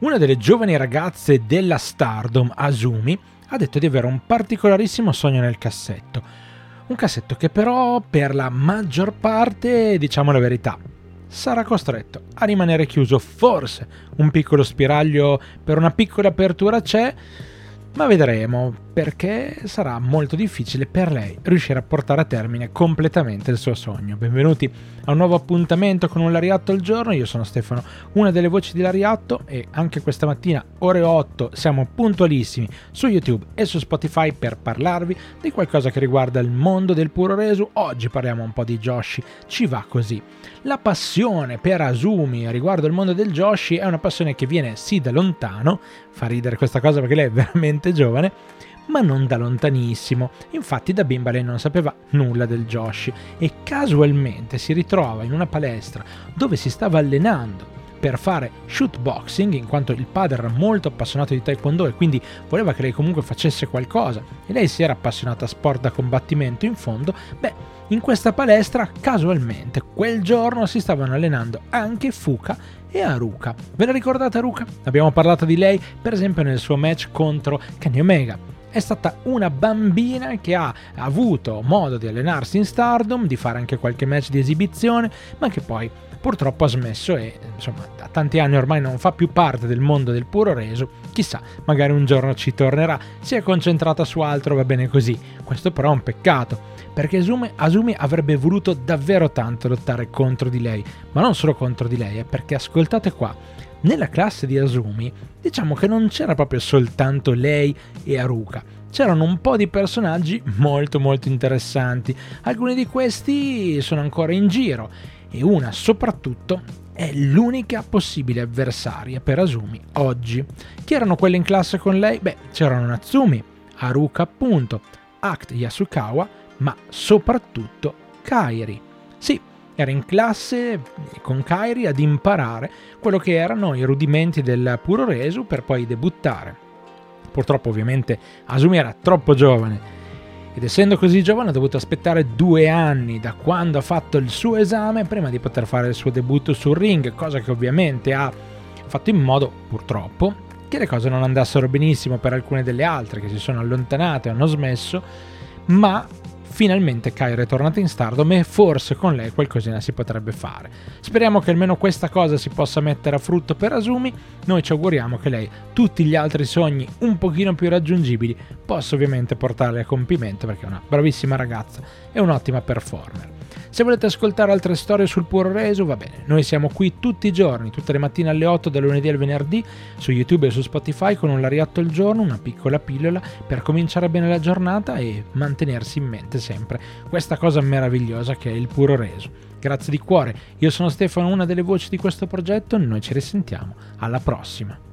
Una delle giovani ragazze della Stardom, Asumi, ha detto di avere un particolarissimo sogno nel cassetto. Un cassetto che però per la maggior parte, diciamo la verità, sarà costretto a rimanere chiuso. Forse un piccolo spiraglio per una piccola apertura c'è, ma vedremo perché sarà molto difficile per lei riuscire a portare a termine completamente il suo sogno. Benvenuti a un nuovo appuntamento con un Lariatto al giorno, io sono Stefano, una delle voci di Lariatto e anche questa mattina ore 8 siamo puntualissimi su YouTube e su Spotify per parlarvi di qualcosa che riguarda il mondo del puro resu. Oggi parliamo un po' di Joshi, ci va così. La passione per Asumi riguardo il mondo del Joshi è una passione che viene sì da lontano, fa ridere questa cosa perché lei è veramente giovane, ma non da lontanissimo. Infatti da bimba lei non sapeva nulla del Joshi e casualmente si ritrova in una palestra dove si stava allenando per fare shootboxing, in quanto il padre era molto appassionato di taekwondo e quindi voleva che lei comunque facesse qualcosa e lei si era appassionata a sport da combattimento in fondo, beh, in questa palestra casualmente quel giorno si stavano allenando anche Fuka e Haruka. Ve la ricordate Haruka? Abbiamo parlato di lei per esempio nel suo match contro Kenny Omega è stata una bambina che ha avuto modo di allenarsi in Stardom, di fare anche qualche match di esibizione, ma che poi purtroppo ha smesso e insomma da tanti anni ormai non fa più parte del mondo del puro reso, chissà, magari un giorno ci tornerà, si è concentrata su altro, va bene così, questo però è un peccato, perché Asumi, avrebbe voluto davvero tanto lottare contro di lei, ma non solo contro di lei, è perché ascoltate qua, nella classe di Asumi diciamo che non c'era proprio soltanto lei e Haruka, c'erano un po' di personaggi molto molto interessanti, alcuni di questi sono ancora in giro e una soprattutto è l'unica possibile avversaria per Asumi oggi. Chi erano quelle in classe con lei? Beh, c'erano Natsumi, Haruka appunto, Act Yasukawa, ma soprattutto Kairi. Sì, era in classe con Kairi ad imparare quello che erano i rudimenti del puro resu per poi debuttare. Purtroppo ovviamente Asumi era troppo giovane ed essendo così giovane ha dovuto aspettare due anni da quando ha fatto il suo esame prima di poter fare il suo debutto sul ring, cosa che ovviamente ha fatto in modo, purtroppo, che le cose non andassero benissimo per alcune delle altre che si sono allontanate hanno smesso, ma finalmente Kairi è tornata in Stardom e forse con lei qualcosina si potrebbe fare. Speriamo che almeno questa cosa si possa mettere a frutto per Asumi, noi ci auguriamo che lei tutti gli altri sogni un pochino più raggiungibili possa ovviamente portarli a compimento perché è una bravissima ragazza e un'ottima performer. Se volete ascoltare altre storie sul puro reso, va bene. Noi siamo qui tutti i giorni, tutte le mattine alle 8, dal lunedì al venerdì, su YouTube e su Spotify con un lariatto al giorno, una piccola pillola per cominciare bene la giornata e mantenersi in mente sempre questa cosa meravigliosa che è il puro reso. Grazie di cuore, io sono Stefano, una delle voci di questo progetto, noi ci risentiamo alla prossima.